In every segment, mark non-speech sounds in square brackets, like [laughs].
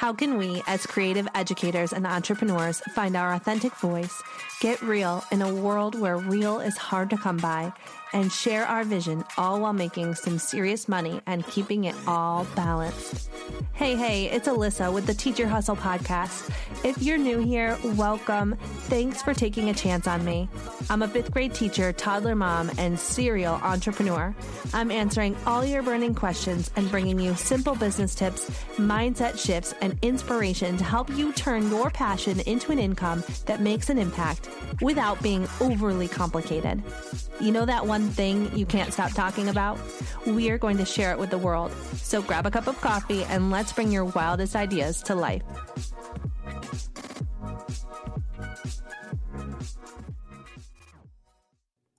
How can we, as creative educators and entrepreneurs, find our authentic voice, get real in a world where real is hard to come by, and share our vision all while making some serious money and keeping it all balanced? Hey, hey, it's Alyssa with the Teacher Hustle podcast. If you're new here, welcome. Thanks for taking a chance on me. I'm a fifth grade teacher, toddler mom, and serial entrepreneur. I'm answering all your burning questions and bringing you simple business tips, mindset shifts, and inspiration to help you turn your passion into an income that makes an impact without being overly complicated. You know that one thing you can't stop talking about? We are going to share it with the world. So grab a cup of coffee and let's bring your wildest ideas to life.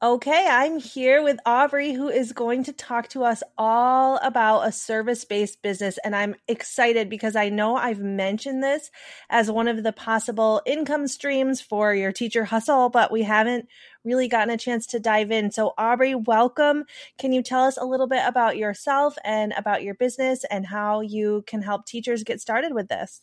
Okay, I'm here with Aubree, who is going to talk to us all about a service based business. And I'm excited because I know I've mentioned this as one of the possible income streams for your teacher hustle, but we haven't really gotten a chance to dive in. So, Aubree, welcome. Can you tell us a little bit about yourself and about your business and how you can help teachers get started with this?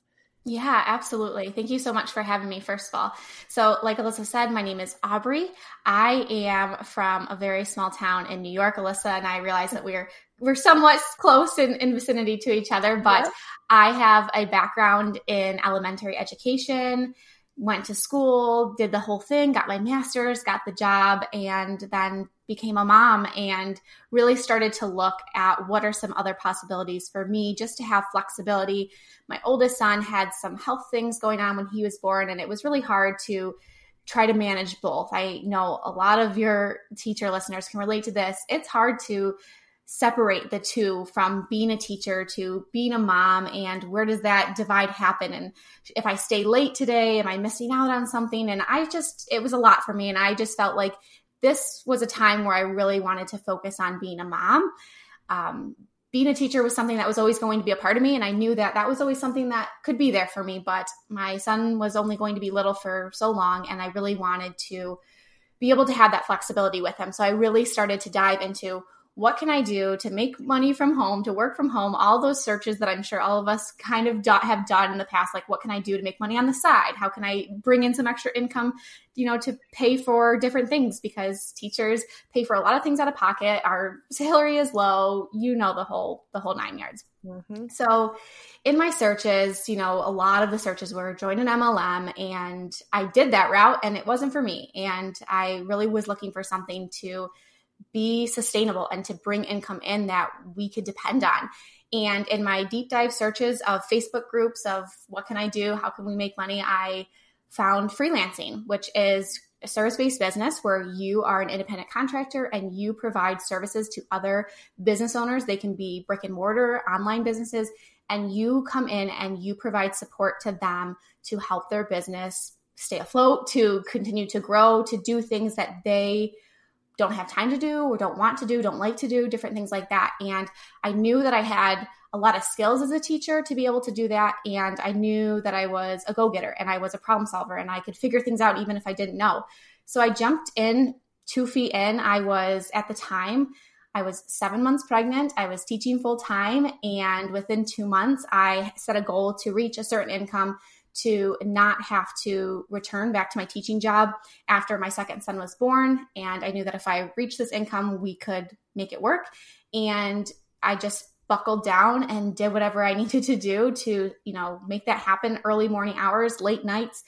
Yeah, absolutely. Thank you so much for having me, first of all. So, like Alyssa said, my name is Aubree. I am from a very small town in New York. Alyssa and I realize that we're we're somewhat close in, in vicinity to each other, but yeah. I have a background in elementary education, went to school, did the whole thing, got my master's, got the job, and then became a mom and really started to look at what are some other possibilities for me just to have flexibility. My oldest son had some health things going on when he was born, and it was really hard to try to manage both. I know a lot of your teacher listeners can relate to this. It's hard to separate the two from being a teacher to being a mom and where does that divide happen? And if i stay late today am i missing out on something? And i just it was a lot for me and i just felt like this was a time where i really wanted to focus on being a mom. Um, being a teacher was something that was always going to be a part of me and i knew that that was always something that could be there for me but my son was only going to be little for so long and i really wanted to be able to have that flexibility with him. So i really started to dive into what can I do to make money from home, to work from home, all those searches that I'm sure all of us kind of do- have done in the past. Like, what can I do to make money on the side? How can I bring in some extra income, you know, to pay for different things? Because teachers pay for a lot of things out of pocket. Our salary is low. You know, the whole, the whole nine yards. Mm-hmm. So, in my searches, you know, a lot of the searches were join an MLM, and I did that route, and it wasn't for me. And I really was looking for something to be sustainable and to bring income in that we could depend on. And in my deep dive searches of Facebook groups of what can I do? How can we make money? I found freelancing, which is a service based business where you are an independent contractor and you provide services to other business owners. They can be brick and mortar, online businesses, and you come in and you provide support to them to help their business stay afloat, to continue to grow, to do things that they don't have time to do or don't want to do, don't like to do, different things like that. And I knew that I had a lot of skills as a teacher to be able to do that. And I knew that I was a go getter and I was a problem solver and I could figure things out even if I didn't know. So I jumped in two feet in. I was at the time, I was seven months pregnant. I was teaching full time. And within two months, I set a goal to reach a certain income to not have to return back to my teaching job after my second son was born. And I knew that if I reached this income, we could make it work. And I just buckled down and did whatever I [laughs] needed to do to, you know, make that happen early morning hours, late nights,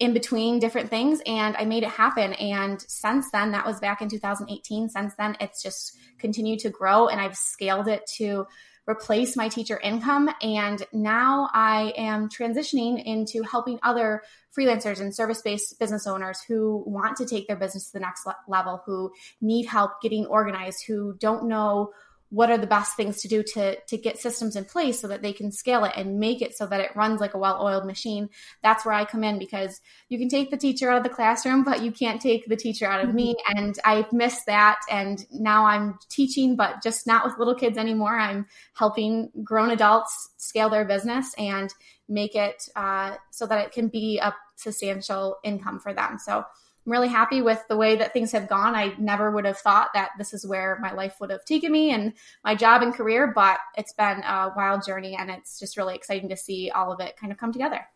in between different things. And I made it happen. And since then, that was back in 2018. Since then, it's just continued to grow and I've scaled it to replace my teacher income. And now I am transitioning into helping other freelancers and service based business owners who want to take their business to the next level, who need help getting organized, who don't know what are the best things to do to to get systems in place so that they can scale it and make it so that it runs like a well-oiled machine. That's where i come in because you can take the teacher out of the classroom but you can't take the teacher out of mm-hmm. me and i miss that. And now i'm teaching but just not with little kids anymore. I'm helping grown adults scale their business and make it uh, so that it can be a substantial income for them. So I'm really happy with the way that things have gone. I never would have thought that this is where my life would have taken me and my job and career, but it's been a wild journey and it's just really exciting to see all of it kind of come together.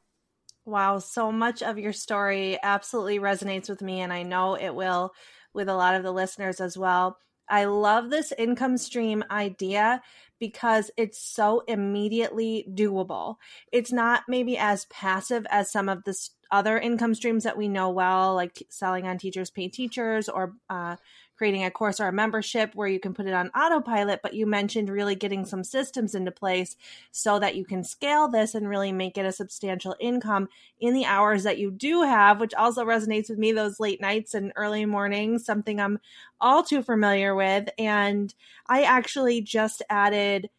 Wow, so much of your story absolutely resonates with me, and I know it will with a lot of the listeners as well. I love this income stream idea because it's so immediately doable. It's not maybe as passive as some of the other income streams that we know well, like selling on Teachers Pay Teachers or uh, creating a course or a membership where you can put it on autopilot, but you mentioned really getting some systems into place so that you can scale this and really make it a substantial income in the hours that you do have, which also resonates with me those late nights and early mornings, something I'm all too familiar with. And I actually just added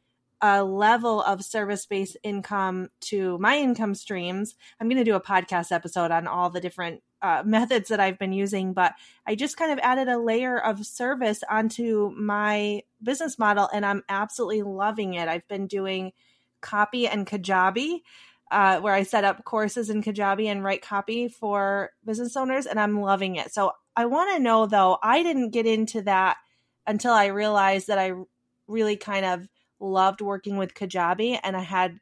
a level of service based income to my income streams. I'm going to do a podcast episode on all the different uh, methods that I've been using, but I just kind of added a layer of service onto my business model and I'm absolutely loving it. I've been doing copy and Kajabi. Uh, where I set up courses in Kajabi and write copy for business owners, and I'm loving it. So I want to know though, I didn't get into that until I realized that I really kind of loved working with Kajabi and I had,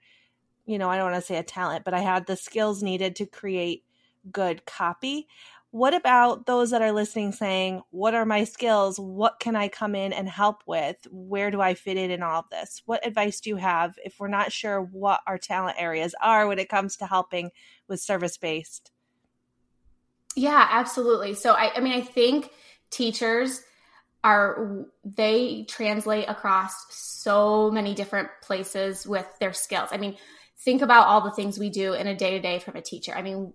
you know, I don't want to say a talent, but I had the skills needed to create good copy. What about those that are listening saying, What are my skills? What can I come in and help with? Where do I fit in in all of this? What advice do you have if we're not sure what our talent areas are when it comes to helping with service based? Yeah, absolutely. So, I, I mean, I think teachers are they translate across so many different places with their skills. I mean, think about all the things we do in a day to day from a teacher. I mean,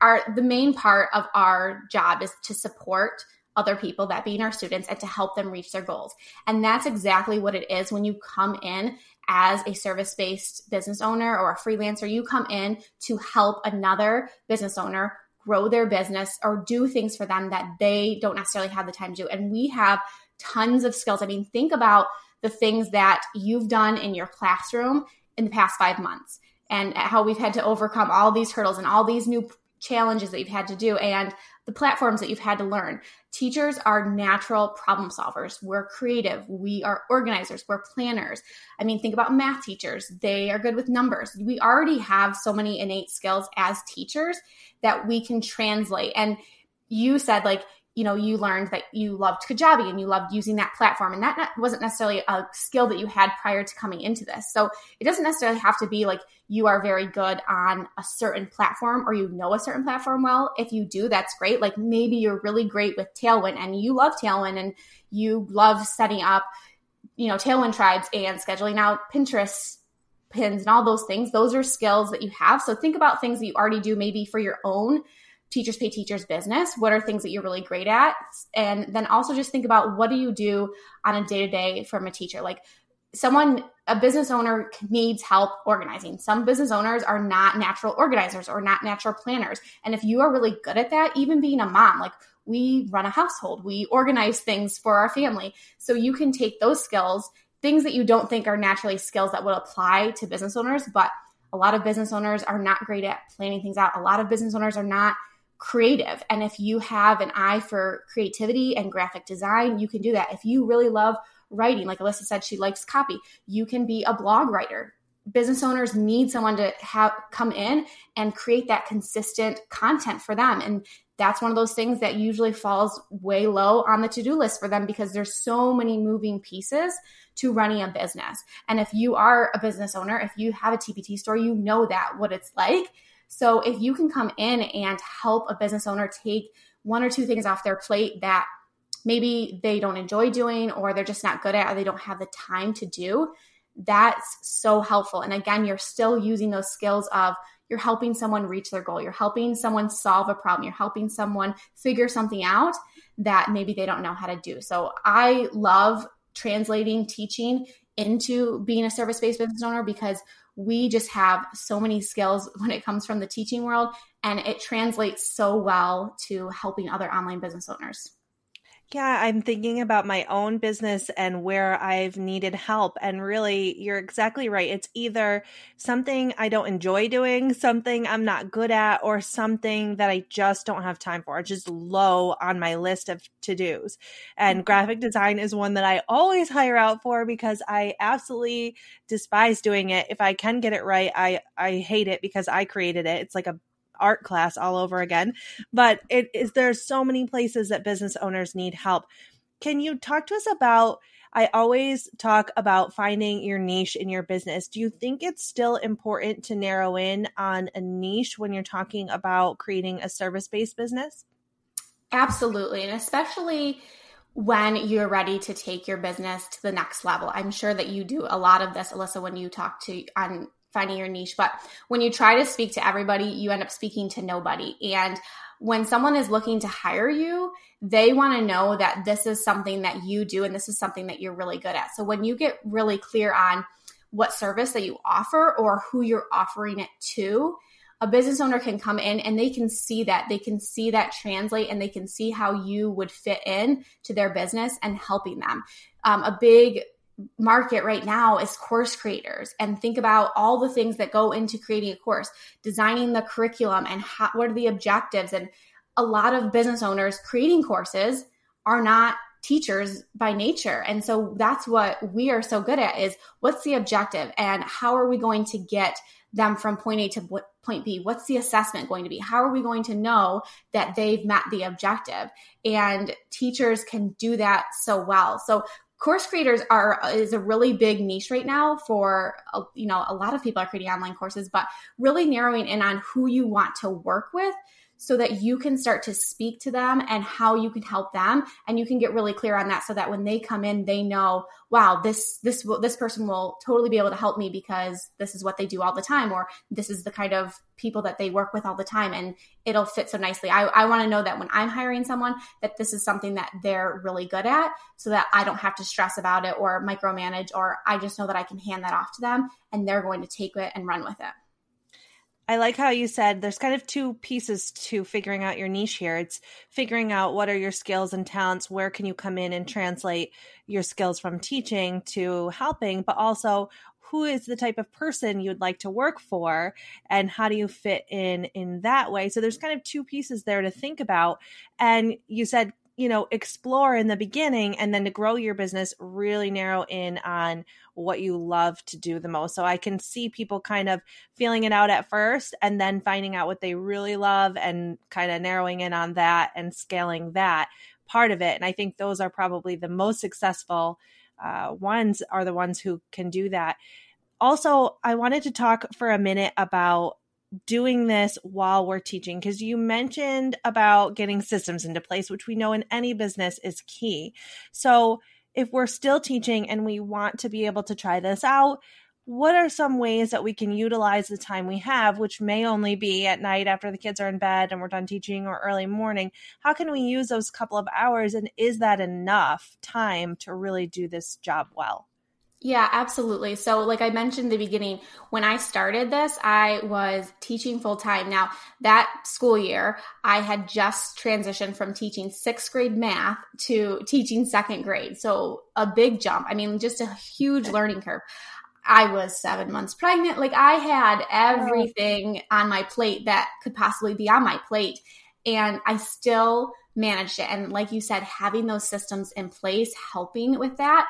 our the main part of our job is to support other people that being our students and to help them reach their goals. And that's exactly what it is. When you come in as a service based business owner or a freelancer you come in to help another business owner grow their business or do things for them that they don't necessarily have the time to do. And we have tons of skills. I mean think about the things that you've done in your classroom in the past 5 months and how we've had to overcome all these hurdles and all these new challenges that you've had to do and the platforms that you've had to learn. Teachers are natural problem solvers. We're creative. We are organizers. We're planners. I mean, think about math teachers. They are good with numbers. We already have so many innate skills as teachers that we can translate. And you said, like, you know, you learned that you loved Kajabi and you loved using that platform. And that wasn't necessarily a skill that you had prior to coming into this. So it doesn't necessarily have to be like you are very good on a certain platform or you know a certain platform well. If you do, that's great. Like maybe you're really great with Tailwind and you love Tailwind and you love setting up, you know, Tailwind tribes and scheduling out Pinterest pins and all those things. Those are skills that you have. So think about things that you already do maybe for your own teachers pay teachers business? What are things that you're really great at? And then also just think about what do you do on a day to day from a teacher? Like someone a business owner needs help organizing. Some business owners are not natural organizers or not natural planners. And if you are really good at that even being a mom like we run a household. We organize things for our family. So you can take those skills things that you don't think are naturally skills that would apply to business owners but a lot of business owners are not great at planning things out. A lot of business owners are not creative. And if you have an eye for creativity and graphic design, you can do that. If you really love writing, like Alyssa said, she likes copy, you can be a blog writer. Business owners need someone to have come in and create that consistent content for them. And that's one of those things that usually falls way low on the to-do list for them because there's so many moving pieces to running a business. And if you are a business owner, if you have a TPT store, you know that what it's like so if you can come in and help a business owner take one or two things off their plate that maybe they don't enjoy doing or they're just not good at or they don't have the time to do, that's so helpful. And again, you're still using those skills of you're helping someone reach their goal, you're helping someone solve a problem, you're helping someone figure something out that maybe they don't know how to do. So I love translating teaching into being a service based business owner because we just have so many skills when it comes from the teaching world and it translates so well to helping other online business owners. Yeah, I'm thinking about my own business and where I've needed help. And really, you're exactly right. It's either something I don't enjoy doing, something I'm not good at, or something that I just don't have time for. It's just low on my list of to dos. And mm-hmm. graphic design is one that I always hire out for because I absolutely despise doing it. If I can get it right, I, I hate it because I created it. It's like a art class all over again. But it is there's so many places that business owners need help. Can you talk to us about I always talk about finding your niche in your business. Do you think it's still important to narrow in on a niche when you're talking about creating a service based business? Absolutely. And especially when you're ready to take your business to the next level. I'm sure that you do a lot of this, Alyssa, when you talk to on finding your niche. But when you try to speak to everybody, you end up speaking to nobody. And when someone is looking to hire you, they want to know that this is something that you do and this is something that you're really good at. So when you get really clear on what service that you offer or who you're offering it to, a business owner can come in and they can see that they can see that translate and they can see how you would fit in to their business and helping them um, a big market right now is course creators. And think about all the things that go into creating a course designing the curriculum and how, what are the objectives. And a lot of business owners creating courses are not teachers by nature. And so that's what we are so good at is what's the objective and how are we going to get them from point a to point b? What's the assessment going to be? How are we going to know that they've met the objective? And teachers can do that so well. So course creators are is a really big niche right now for uh, you know a lot of people are creating online courses but really narrowing in on who you want to work with so that you can start to speak to them and how you can help them. And you can get really clear on that so that when they come in they know wow this this this person will totally be able to help me because this is what they do all the time or this is the kind of people that they work with all the time and it'll fit so nicely. I, I want to know that when i'm hiring someone that this is something that they're really good at so that i don't have to stress about it or micromanage or i just know that i can hand that off to them and they're going to take it and run with it I like how you said there's kind of two pieces to figuring out your niche here. It's figuring out what are your skills and talents, where can you come in and translate your skills from teaching to helping, but also who is the type of person you'd like to work for and how do you fit in in that way. So there's kind of two pieces there to think about. And you said you know, explore in the beginning and then to grow your business, really narrow in on what you love to do the most. So I can see people kind of feeling it out at first and then finding out what they really love and kind of narrowing in on that and scaling that part of it. And I think those are probably the most successful uh, ones are the ones who can do that. Also, I wanted to talk for a minute about doing this while we're teaching because you mentioned about getting systems into place which we know in any business is key. So if we're still teaching and we want to be able to try this out what are some ways that we can utilize the time we have which may only be at night after the kids are in bed and we're done teaching or early morning? How can we use those couple of hours and is that enough time to really do this job well yeah, absolutely. So, like I mentioned in the beginning, when I started this, I was teaching full time. Now, that school year, I had just transitioned from teaching sixth grade math to teaching second grade. So, a big jump. I mean, just a huge learning curve. I was seven months pregnant. Like, I had oh. everything on my plate that could possibly be on my plate. And I still managed it. And, like you said, having those systems in place, helping with that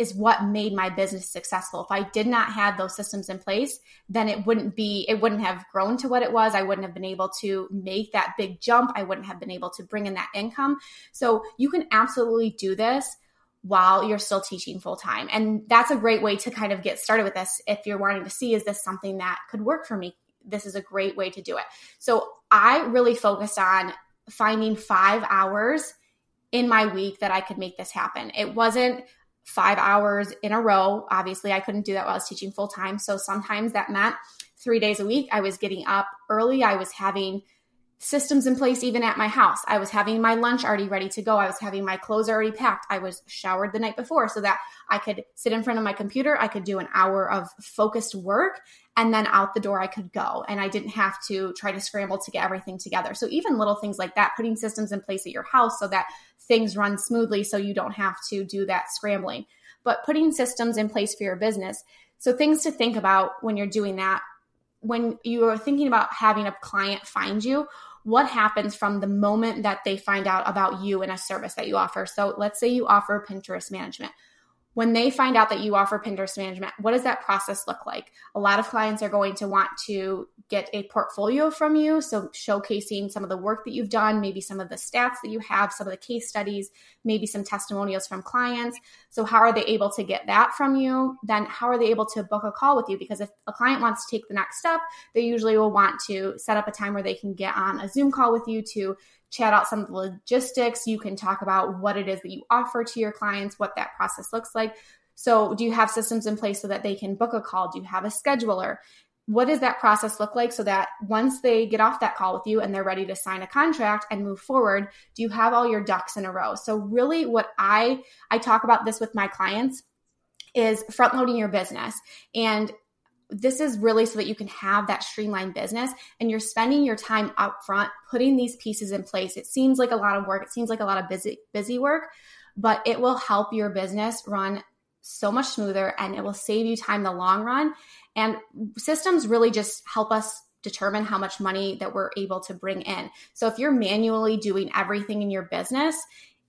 is what made my business successful. If I did not have those systems in place, then it wouldn't be, it wouldn't have grown to what it was. I wouldn't have been able to make that big jump. I wouldn't have been able to bring in that income. So you can absolutely do this while you're still teaching full time. And that's a great way to kind of get started with this. If you're wanting to see, is this something that could work for me? This is a great way to do it. So I really focused on finding five hours in my week that I could make this happen. It wasn't five hours in a row. Obviously, I couldn't do that while I was teaching full time. So sometimes that meant three days a week. I was getting up early. I was having systems in place even at my house. I was having my lunch already ready to go. I was having my clothes already packed. I was showered the night before so that I could sit in front of my computer. I could do an hour of focused work and then out the door I could go. And I didn't have to try to scramble to get everything together. So even little things like that, putting systems in place at your house so that things run smoothly so you don't have to do that scrambling. But putting systems in place for your business. So things to think about when you're doing that. When you are thinking about having a client find you, what happens from the moment that they find out about you and a service that you offer. So let's say you offer Pinterest management when they find out that you offer Pinterest management, what does that process look like? A lot of clients are going to want to get a portfolio from you. So, showcasing some of the work that you've done, maybe some of the stats that you have, some of the case studies, maybe some testimonials from clients. So, how are they able to get that from you? Then, how are they able to book a call with you? Because if a client wants to take the next step, they usually will want to set up a time where they can get on a Zoom call with you to chat out some of the logistics. You can talk about what it is that you offer to your clients, what that process looks like. So, do you have systems in place so that they can book a call? Do you have a scheduler? What does that process look like so that once they get off that call with you and they're ready to sign a contract and move forward, do you have all your ducks in a row? So, really, what I I talk about this with my clients is front loading your business. And this is really so that you can have that streamlined business and you're spending your time up front putting these pieces in place. It seems like a lot of work, it seems like a lot of busy busy work, but it will help your business run so much smoother and it will save you time in the long run. And systems really just help us determine how much money that we're able to bring in. So if you're manually doing everything in your business,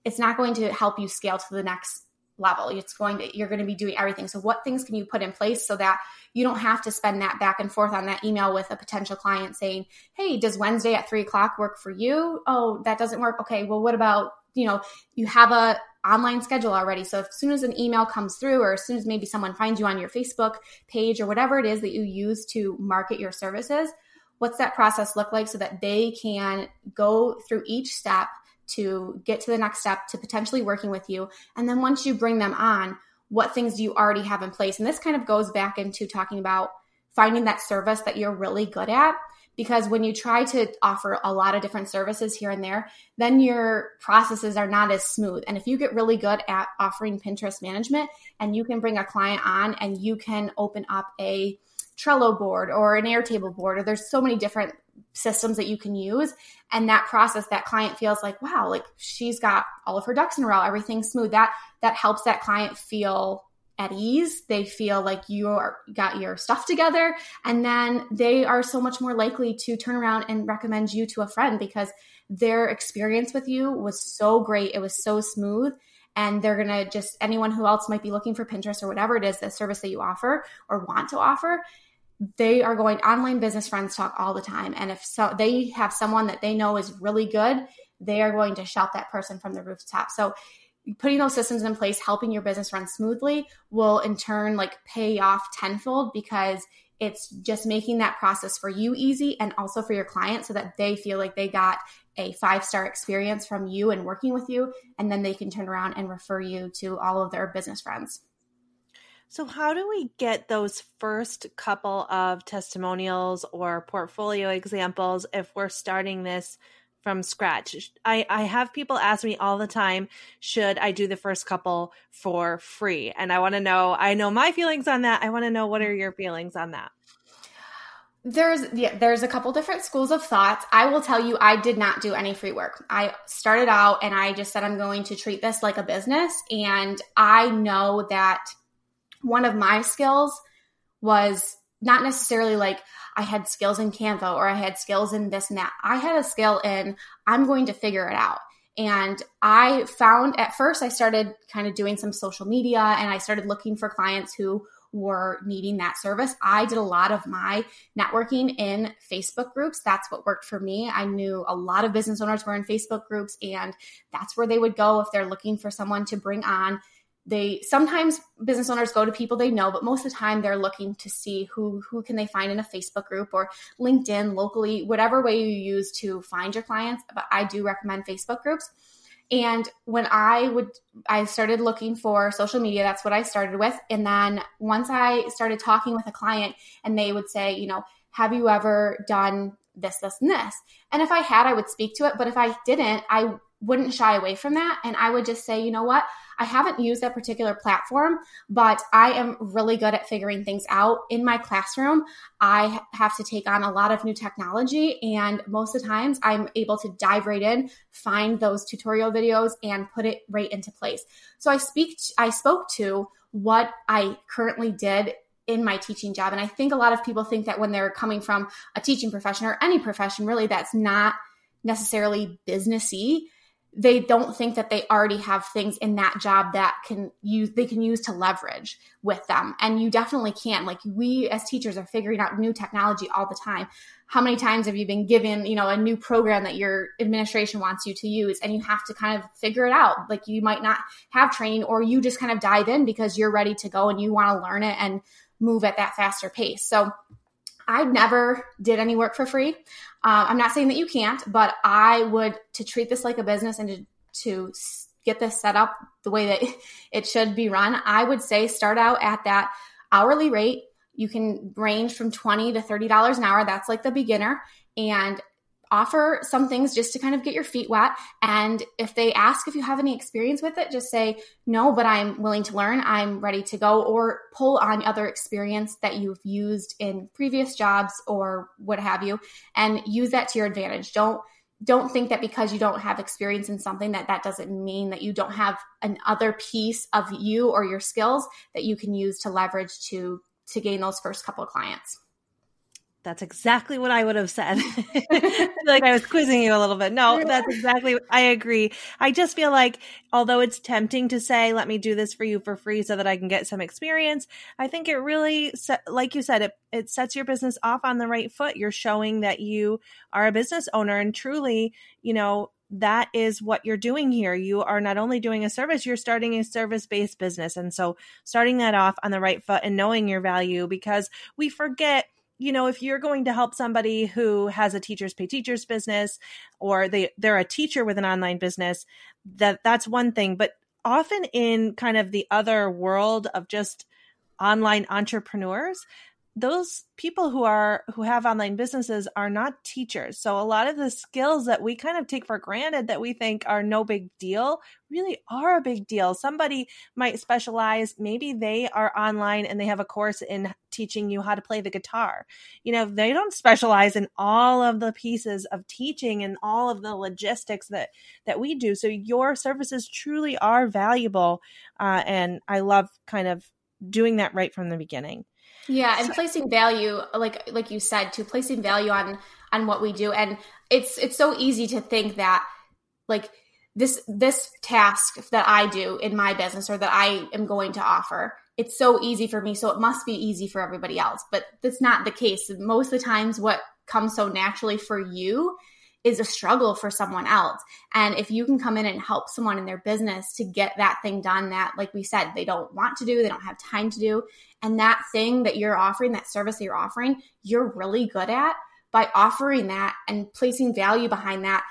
it's not going to help you scale to the next level. It's going to you're going to be doing everything. So what things can you put in place so that you don't have to spend that back and forth on that email with a potential client saying, Hey, does Wednesday at three o'clock work for you? Oh, that doesn't work. Okay, well, what about, you know, you have a online schedule already. So as soon as an email comes through, or as soon as maybe someone finds you on your Facebook page or whatever it is that you use to market your services, what's that process look like so that they can go through each step to get to the next step to potentially working with you. And then once you bring them on, what things do you already have in place? And this kind of goes back into talking about finding that service that you're really good at. Because when you try to offer a lot of different services here and there, then your processes are not as smooth. And if you get really good at offering Pinterest management and you can bring a client on and you can open up a Trello board or an Airtable board, or there's so many different systems that you can use. And that process, that client feels like, wow, like she's got all of her ducks in a row, everything's smooth. That that helps that client feel at ease. They feel like you are got your stuff together. And then they are so much more likely to turn around and recommend you to a friend because their experience with you was so great. It was so smooth. And they're gonna just anyone who else might be looking for Pinterest or whatever it is, the service that you offer or want to offer, they are going online business friends talk all the time. And if so they have someone that they know is really good they are going to shout that person from the rooftop. So putting those systems in place helping your business run smoothly will in turn like pay off tenfold because it's just making that process for you easy and also for your client so that they feel like they got a five star experience from you and working with you. And then they can turn around and refer you to all of their business friends so, how do we get those first couple of testimonials or portfolio examples if we're starting this from scratch? I, I have people ask me all the time, should I do the first couple for free? And I want to know, I know my feelings on that. I want to know what are your feelings on that? There's yeah, there's a couple different schools of thoughts. I will tell you I did not do any free work. I started out and I just said I'm going to treat this like a business and I know that one of my skills was not necessarily like I had skills in Canva or I had skills in this and that. I had a skill in I'm going to figure it out. And I found at first I started kind of doing some social media and I started looking for clients who were needing that service. I did a lot of my networking in Facebook groups. That's what worked for me. I knew a lot of business owners were in Facebook groups, and that's where they would go if they're looking for someone to bring on they sometimes business owners go to people they know but most of the time they're looking to see who who can they find in a facebook group or linkedin locally whatever way you use to find your clients but i do recommend facebook groups and when i would i started looking for social media that's what i started with and then once i started talking with a client and they would say you know have you ever done this, this, and this. And if I had, I would speak to it. But if I didn't, I wouldn't shy away from that. And I would just say, you know what? I haven't used that particular platform, but I am really good at figuring things out. In my classroom, I have to take on a lot of new technology, and most of the times I'm able to dive right in, find those tutorial videos, and put it right into place. So I speak, I spoke to what I currently did in my teaching job. And I think a lot of people think that when they're coming from a teaching profession or any profession, really, that's not necessarily businessy they don't think that they already have things in that job that can use they can use to leverage with them. And you definitely can. Like we as teachers are figuring out new technology all the time. How many times have you been given you know a new program that your administration wants you to use and you have to kind of figure it out? Like you might not have training or you just kind of dive in because you're ready to go and you want to learn it and move at that faster pace. So I never did any work for free. Uh, I'm not saying that you can't, but I would to treat this like a business and to, to get this set up the way that [laughs] it should be run. I would say start out at that hourly rate. You can range from 20 to $30 an hour. That's like the beginner. And offer some things just to kind of get your feet wet. And if they ask if you have any experience with it, just say, no, but I'm willing to learn. I'm ready to go, or pull on other experience that you've used in previous jobs or what have you, and use that to your advantage. Don't don't think that because you don't have experience in something that that doesn't mean that you don't have another piece of you or your skills that you can use to leverage to to gain those first couple of clients that's exactly what I would have said. [laughs] [laughs] like I was quizzing you a little bit. No, that's exactly, I agree. I just feel like, although it's tempting to say, let me do this for you for free so that I can get some experience, I think it really, like you said, it, it sets your business off on the right foot. You're showing that you are a business owner and truly, you know, that is what you're doing here. You are not only doing a service, you're starting a service based business. And so starting that off on the right foot and knowing your value because we forget you know, if you're going to help somebody who has a teachers pay teachers business or they they're a teacher with an online business, that that's one thing, but often in kind of the other world of just online entrepreneurs, those people who are who have online businesses are not teachers. So a lot of the skills that we kind of take for granted that we think are no big deal really are a big deal. Somebody might specialize maybe they are online and they have a course in teaching you how to play the guitar. You know they don't specialize in all of the pieces of teaching and all of the logistics that that we do. So your services truly are valuable uh, and i love kind of doing that right from the beginning yeah, and placing value, like like you said, to placing value on on what we do, and it's it's so easy to think that like this this task that I do in my business or that I am going to offer, it's so easy for me, so it must be easy for everybody else. But that's not the case. Most of the times, what comes so naturally for you is a struggle for someone else. And if you can come in and help someone in their business to get that thing done that, like we said, they don't want to do, they don't have time to do, and that thing that you're offering, that service that you're offering, you're really good at, by offering that and placing value behind that,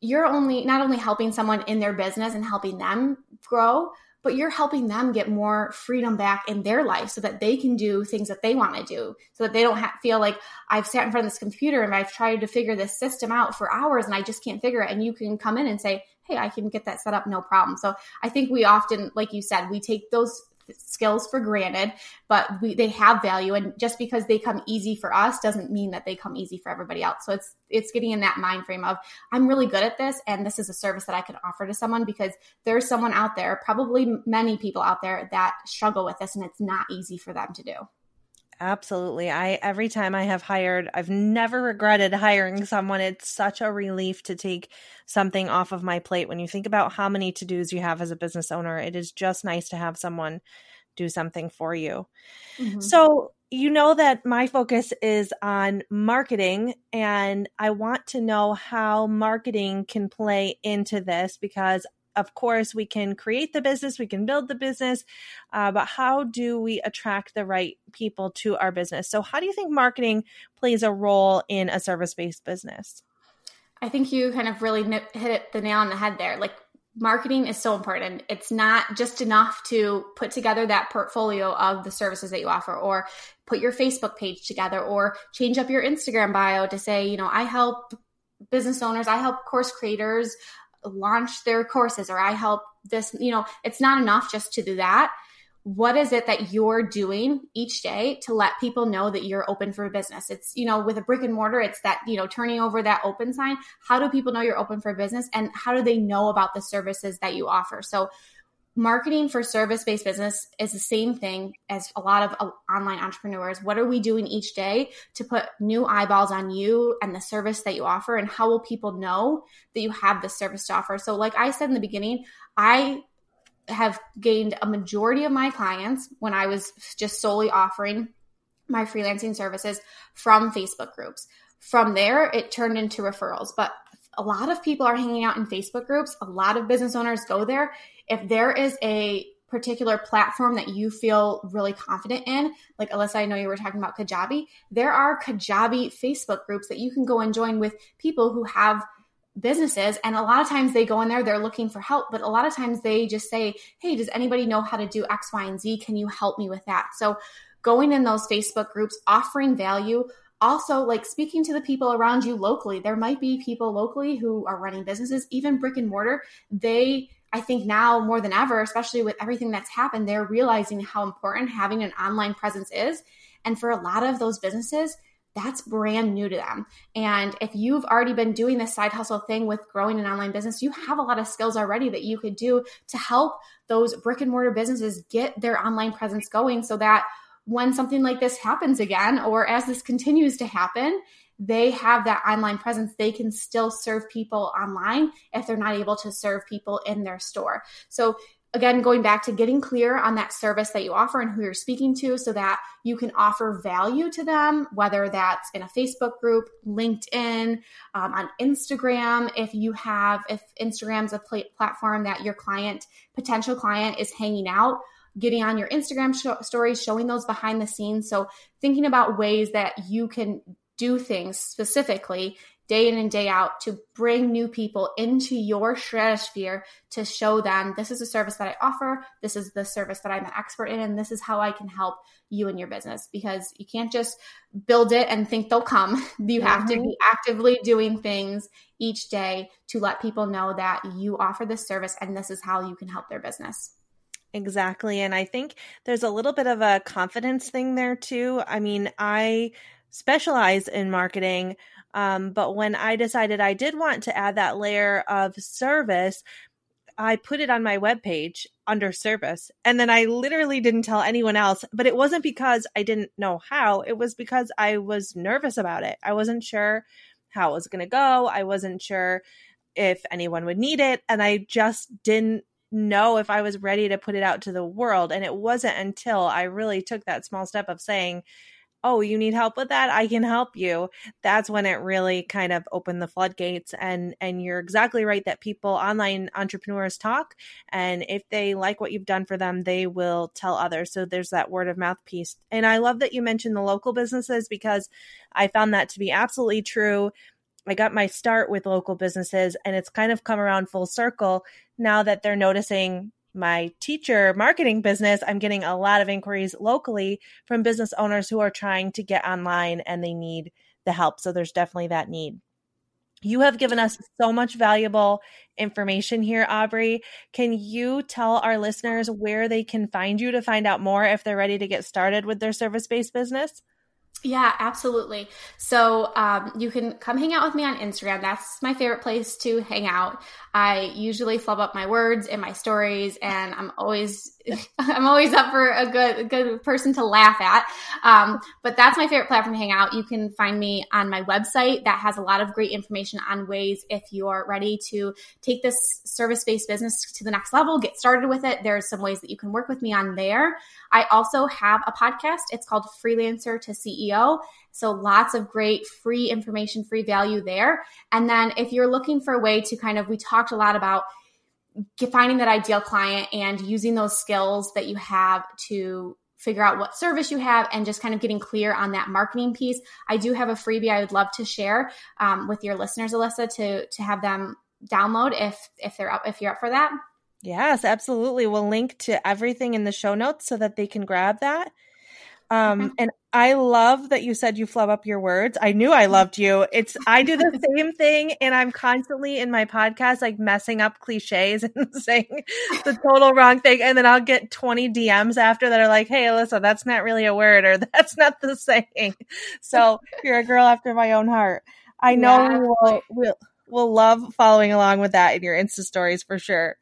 you're only not only helping someone in their business and helping them grow, but you're helping them get more freedom back in their life so that they can do things that they want to do so that they don't have, feel like I've sat in front of this computer and I've tried to figure this system out for hours and I just can't figure it. And you can come in and say, Hey, I can get that set up. No problem. So I think we often, like you said, we take those skills for granted, but we, they have value. And just because they come easy for us doesn't mean that they come easy for everybody else. So it's it's getting in that mind frame of I'm really good at this, and this is a service that I can offer to someone because there's someone out there, probably many people out there that struggle with this, and it's not easy for them to do. Absolutely. I every time I have hired, I've never regretted hiring someone. It's such a relief to take something off of my plate. When you think about how many to-dos you have as a business owner, it is just nice to have someone do something for you. Mm-hmm. So, you know that my focus is on marketing and I want to know how marketing can play into this because of course, we can create the business, we can build the business, uh, but how do we attract the right people to our business? So, how do you think marketing plays a role in a service based business? I think you kind of really hit the nail on the head there. Like, marketing is so important. It's not just enough to put together that portfolio of the services that you offer or put your Facebook page together or change up your Instagram bio to say, you know, I help business owners, I help course creators launch their courses or I help this, you know, it's not enough just to do that. What is it that you're doing each day to let people know that you're open for business? It's you know with a brick and mortar it's that you know turning over that open sign. How do people know you're open for business and how do they know about the services that you offer? So marketing for service based business is the same thing as a lot of uh, online entrepreneurs what are we doing each day to put new eyeballs on you and the service that you offer and how will people know that you have the service to offer so like i said in the beginning i have gained a majority of my clients when I was just solely offering my freelancing services from Facebook groups. From there, it turned into referrals. But a lot of people are hanging out in Facebook groups. A lot of business owners go there. If there is a particular platform that you feel really confident in, like Alyssa, I know you were talking about Kajabi, there are Kajabi Facebook groups that you can go and join with people who have businesses and a lot of times they go in there they're looking for help but a lot of times they just say hey does anybody know how to do x y and z can you help me with that so going in those facebook groups offering value also like speaking to the people around you locally there might be people locally who are running businesses even brick and mortar they i think now more than ever especially with everything that's happened they're realizing how important having an online presence is and for a lot of those businesses that's brand new to them. And if you've already been doing this side hustle thing with growing an online business, you have a lot of skills already that you could do to help those brick and mortar businesses get their online presence going so that when something like this happens again, or as this continues to happen, they have that online presence. They can still serve people online if they're not able to serve people in their store. So again, going back to getting clear on that service that you offer and who you're speaking to so that you can offer value to them, whether that's in a Facebook group, LinkedIn, um, on Instagram. If you have, if Instagram's a pl- platform that your client, potential client is hanging out, getting on your Instagram stories, showing those behind the scenes. So thinking about ways that you can do things specifically day in and day out to bring new people into your stratosphere to show them this is a service that I offer, this is the service that I'm an expert in, and this is how I can help you and your business because you can't just build it and think they'll come. [laughs] You have mm-hmm. to be actively doing things each day to let people know that you offer this service and this is how you can help their business. Exactly. And I think there's a little bit of a confidence thing there too. I mean, I specialize in marketing um, but when I decided I did want to add that layer of service, I put it on my webpage under service. And then I literally didn't tell anyone else. But it wasn't because I didn't know how, it was because I was nervous about it. I wasn't sure how it was going to go. I wasn't sure if anyone would need it. And I just didn't know if I was ready to put it out to the world. And it wasn't until I really took that small step of saying, oh you need help with that? I can help you that's when it really kind of opened the floodgates. And and you're exactly right that people online entrepreneurs talk and if they like what you've done for them they will tell others. So there's that word of mouth piece. And i love that you mentioned the local businesses because i found that to be absolutely true I got my start with local businesses and it's kind of come around full circle now that they're noticing my teacher marketing business, I'm getting a lot of inquiries locally from business owners who are trying to get online and they need the help. So there's definitely that need. You have given us so much valuable information here, Aubree. Can you tell our listeners where they can find you to find out more if they're ready to get started with their service based business? Yeah, absolutely. So um, you can come hang out with me on Instagram. That's my favorite place to hang out. I usually flub up my words in my stories, and I'm always [laughs] I'm always up for a good good person to laugh at. Um, but that's my favorite platform to hang out. You can find me on my website that has a lot of great information on ways if you're ready to take this service based business to the next level, get started with it. There's some ways that you can work with me on there. I also have a podcast. It's called Freelancer to CEO. So lots of great free information, free value there. And then if you're looking for a way to kind of, we talked a lot about finding that ideal client and using those skills that you have to figure out what service you have and just kind of getting clear on that marketing piece i do have a freebie i would love to share um, with your listeners alyssa to to have them download if if they're up if you're up for that. Yes, absolutely. We'll link to everything in the show notes so that they can grab that. Um, and I love that you said you flub up your words. I knew I loved you. It's I do the [laughs] same thing, and I'm constantly in my podcast like messing up cliches [laughs] and saying the total wrong thing, and then I'll get 20 DMs after that are like, "Hey, Alyssa, that's not really a word, or [laughs] that's not the saying." So you're a girl after my own heart. I know yeah. we'll, we'll we'll love following along with that in your Insta stories for sure.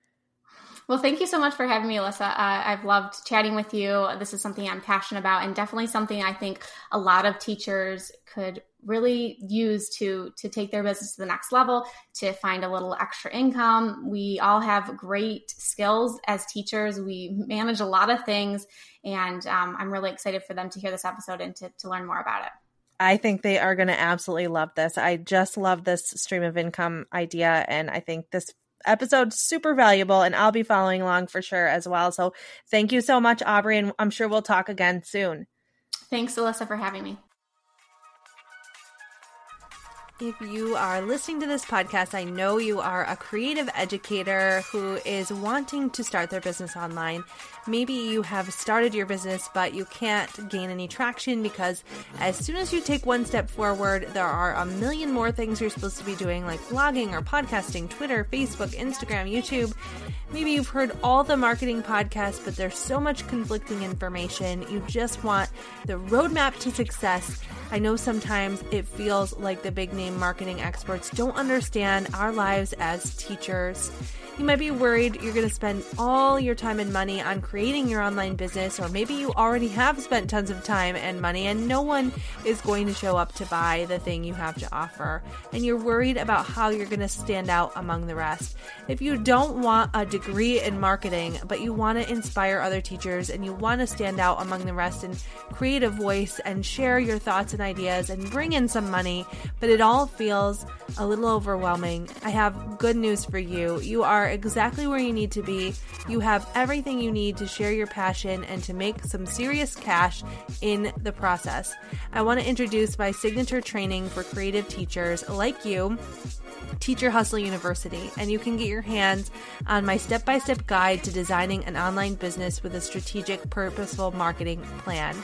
Well, thank you so much for having me, Alyssa. Uh, I've loved chatting with you. This is something I'm passionate about, and definitely something I think a lot of teachers could really use to to take their business to the next level to find a little extra income we all have great skills as teachers we manage a lot of things and um, i'm really excited for them to hear this episode and to, to learn more about it I think they are going to absolutely love this. I just love this stream of income idea. And I think this episode super valuable and I'll be following along for sure as well. So thank you so much, Aubree, and I'm sure we'll talk again soon. Thanks, Alyssa, for having me. If you are listening to this podcast, I know you are a creative educator who is wanting to start their business online. Maybe you have started your business, but you can't gain any traction because as soon as you take one step forward, there are a million more things you're supposed to be doing, like blogging or podcasting, Twitter, Facebook, Instagram, YouTube. Maybe you've heard all the marketing podcasts, but there's so much conflicting information. You just want the roadmap to success I know sometimes it feels like the big name marketing experts don't understand our lives as teachers. You might be worried you're going to spend all your time and money on creating your online business, or maybe you already have spent tons of time and money and no one is going to show up to buy the thing you have to offer. And you're worried about how you're going to stand out among the rest. If you don't want a degree in marketing, but you want to inspire other teachers and you want to stand out among the rest and create a voice and share your thoughts and ideas and bring in some money, but it all feels a little overwhelming, I have good news for you. You are exactly where you need to be. You have everything you need to share your passion and to make some serious cash in the process. I want to introduce my signature training for creative teachers like you. Teacher Hustle University, and you can get your hands on my step by step guide to designing an online business with a strategic, purposeful marketing plan.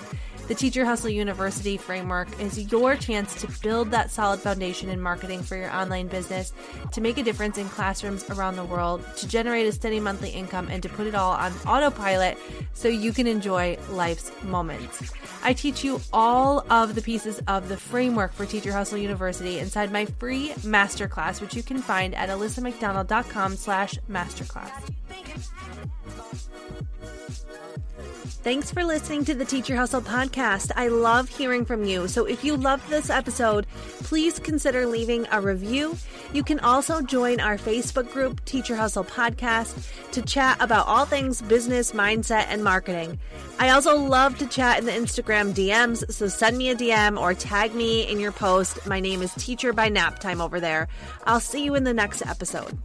The Teacher Hustle University framework is your chance to build that solid foundation in marketing for your online business, to make a difference in classrooms around the world, to generate a steady monthly income, and to put it all on autopilot so you can enjoy life's moments. I teach you all of the pieces of the framework for Teacher Hustle University inside my free masterclass, which you can find at alyssamcdonald.com slash masterclass. Thanks for listening to the Teacher Hustle podcast. I love hearing from you. So if you loved this episode, please consider leaving a review. You can also join our Facebook group, Teacher Hustle Podcast, to chat about all things business, mindset, and marketing. I also love to chat in the Instagram DMs, so send me a DM or tag me in your post. My name is Teacher by Nap Time over there. I'll see you in the next episode.